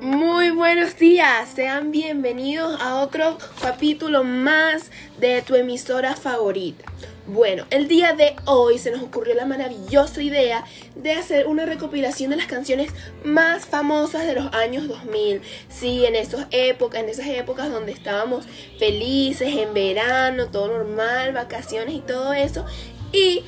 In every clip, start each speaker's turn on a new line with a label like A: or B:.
A: Muy buenos días, sean bienvenidos a otro capítulo más de tu emisora favorita. Bueno, el día de hoy se nos ocurrió la maravillosa idea de hacer una recopilación de las canciones más famosas de los años 2000. Sí, en esas épocas, en esas épocas donde estábamos felices, en verano, todo normal, vacaciones y todo eso. Y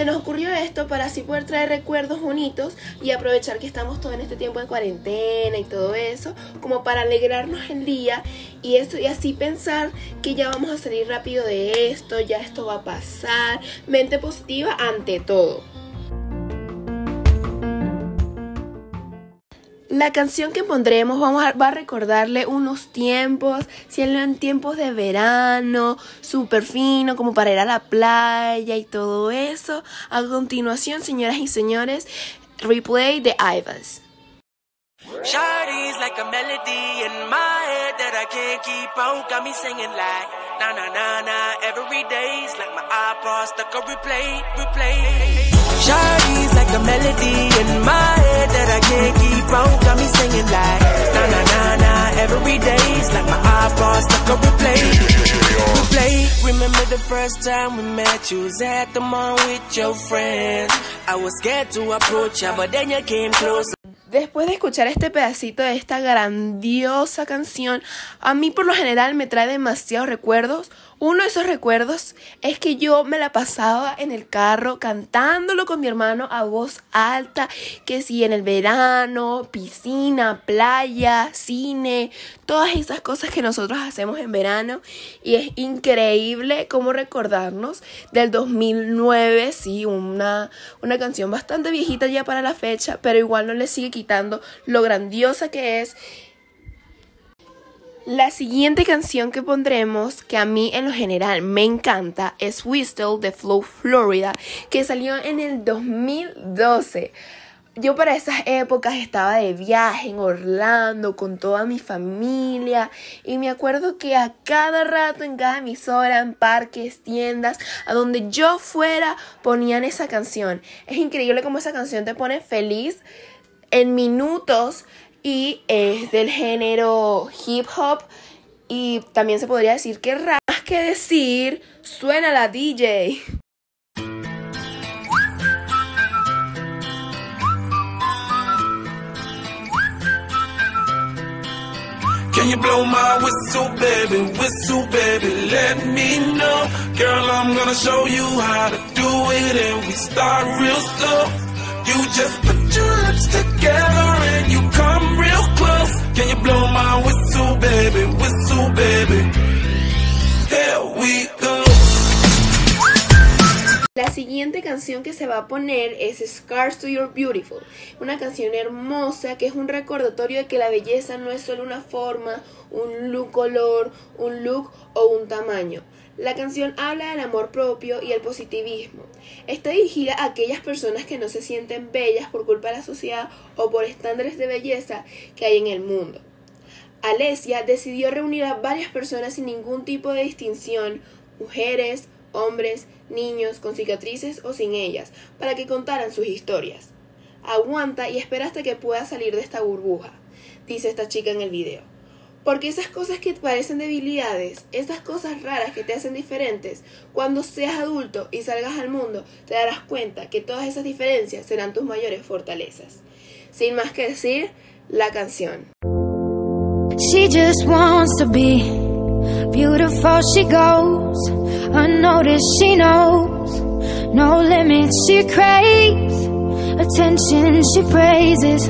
A: se nos ocurrió esto para así poder traer recuerdos bonitos y aprovechar que estamos todo en este tiempo de cuarentena y todo eso, como para alegrarnos el día y, esto, y así pensar que ya vamos a salir rápido de esto, ya esto va a pasar, mente positiva ante todo. La canción que pondremos vamos a, va a recordarle unos tiempos, si en tiempos de verano, súper fino, como para ir a la playa y todo eso. A continuación, señoras y señores, replay de Ivas.
B: Like a melody in my head that I can't keep. Got me singing like every like my on. Remember the first time we met? You was at the mall with your friends. I was scared to approach ya, but you came.
A: Después de escuchar este pedacito de esta grandiosa canción, a mí por lo general me trae demasiados recuerdos. Uno de esos recuerdos es que yo me la pasaba en el carro cantándolo con mi hermano a voz alta, que si en el verano, piscina, playa, cine, todas esas cosas que nosotros hacemos en verano. Y es increíble cómo recordarnos del 2009, sí, una, una canción bastante viejita ya para la fecha, pero igual no le sigue quitando lo grandiosa que es. La siguiente canción que pondremos, que a mí en lo general me encanta, es Whistle de Flow Florida, que salió en el 2012. Yo para esas épocas estaba de viaje en Orlando con toda mi familia y me acuerdo que a cada rato en cada emisora, en parques, tiendas, a donde yo fuera ponían esa canción. Es increíble cómo esa canción te pone feliz en minutos y es del género hip hop y también se podría decir que más que decir suena la DJ.
C: Can you blow my whistle, baby? Whistle, baby, let me know. Girl, I'm gonna show you how to do it, and we start real slow. You just put your lips together and you come real close. Can you blow my whistle, baby? Whistle, baby. Here we
A: canción que se va a poner es Scars to Your Beautiful, una canción hermosa que es un recordatorio de que la belleza no es solo una forma, un look color, un look o un tamaño. La canción habla del amor propio y el positivismo. Está dirigida a aquellas personas que no se sienten bellas por culpa de la sociedad o por estándares de belleza que hay en el mundo. Alesia decidió reunir a varias personas sin ningún tipo de distinción, mujeres, hombres, niños, con cicatrices o sin ellas, para que contaran sus historias. Aguanta y espera hasta que pueda salir de esta burbuja, dice esta chica en el video. Porque esas cosas que parecen debilidades, esas cosas raras que te hacen diferentes, cuando seas adulto y salgas al mundo, te darás cuenta que todas esas diferencias serán tus mayores fortalezas. Sin más que decir, la canción.
D: Beautiful. She goes unnoticed. She knows no limits. She craves attention. She praises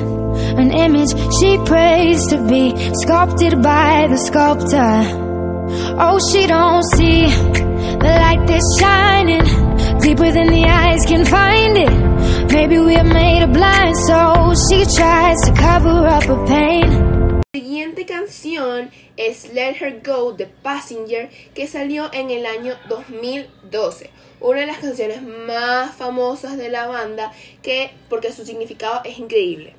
D: an image she prays to be sculpted by the sculptor. Oh, she don't see the light that's shining deeper than the eyes can find it. Maybe we're made of blind, so she tries to cover up her pain.
A: Es Let Her Go de Passenger que salió en el año 2012. Una de las canciones más famosas de la banda que porque su significado es increíble.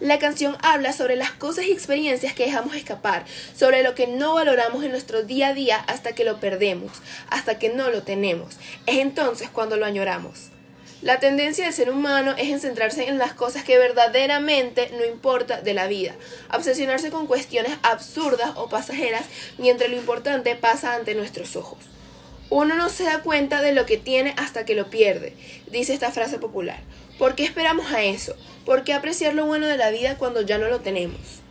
A: La canción habla sobre las cosas y experiencias que dejamos escapar, sobre lo que no valoramos en nuestro día a día hasta que lo perdemos, hasta que no lo tenemos. Es entonces cuando lo añoramos. La tendencia del ser humano es en centrarse en las cosas que verdaderamente no importa de la vida, obsesionarse con cuestiones absurdas o pasajeras mientras lo importante pasa ante nuestros ojos. Uno no se da cuenta de lo que tiene hasta que lo pierde, dice esta frase popular. ¿Por qué esperamos a eso? ¿Por qué apreciar lo bueno de la vida cuando ya no lo tenemos?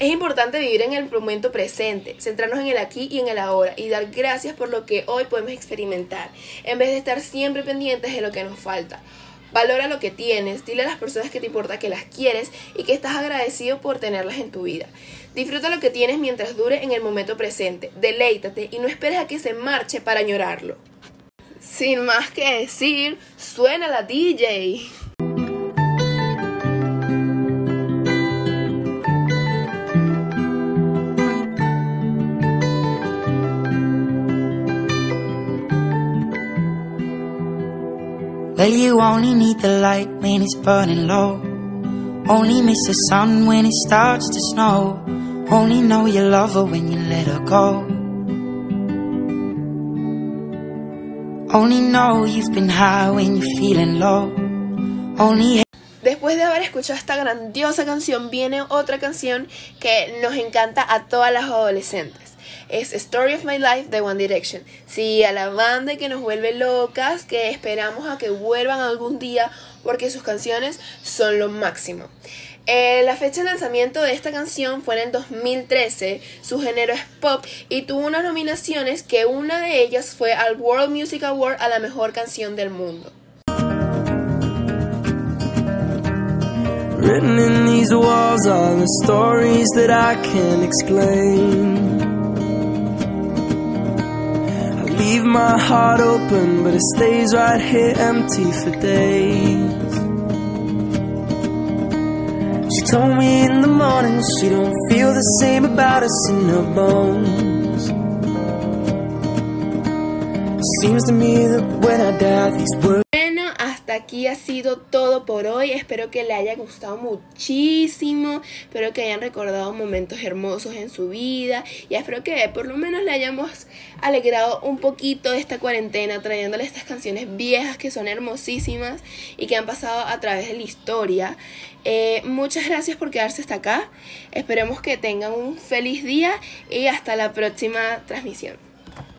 A: Es importante vivir en el momento presente, centrarnos en el aquí y en el ahora y dar gracias por lo que hoy podemos experimentar, en vez de estar siempre pendientes de lo que nos falta. Valora lo que tienes, dile a las personas que te importa que las quieres y que estás agradecido por tenerlas en tu vida. Disfruta lo que tienes mientras dure en el momento presente, deleítate y no esperes a que se marche para añorarlo. Sin más que decir, suena la DJ.
E: Well, you only need the light when it's burning low. Only miss the sun when it starts to snow. Only know you love her when you let her go. Only know you've been high when you're feeling low. Only
A: Después de haber escuchado esta grandiosa canción, viene otra canción que nos encanta a todas las adolescentes es Story of My Life de One Direction. Sí, a la banda que nos vuelve locas, que esperamos a que vuelvan algún día porque sus canciones son lo máximo. Eh, la fecha de lanzamiento de esta canción fue en el 2013, su género es pop y tuvo unas nominaciones que una de ellas fue al World Music Award a la mejor canción del mundo. Leave my heart open, but it stays right here empty for days. She told me in the morning she don't feel the same about us in her bones. Seems to me that when I die, these words. Aquí ha sido todo por hoy. Espero que le haya gustado muchísimo. Espero que hayan recordado momentos hermosos en su vida. Y espero que por lo menos le hayamos alegrado un poquito esta cuarentena trayéndole estas canciones viejas que son hermosísimas y que han pasado a través de la historia. Eh, muchas gracias por quedarse hasta acá. Esperemos que tengan un feliz día y hasta la próxima transmisión.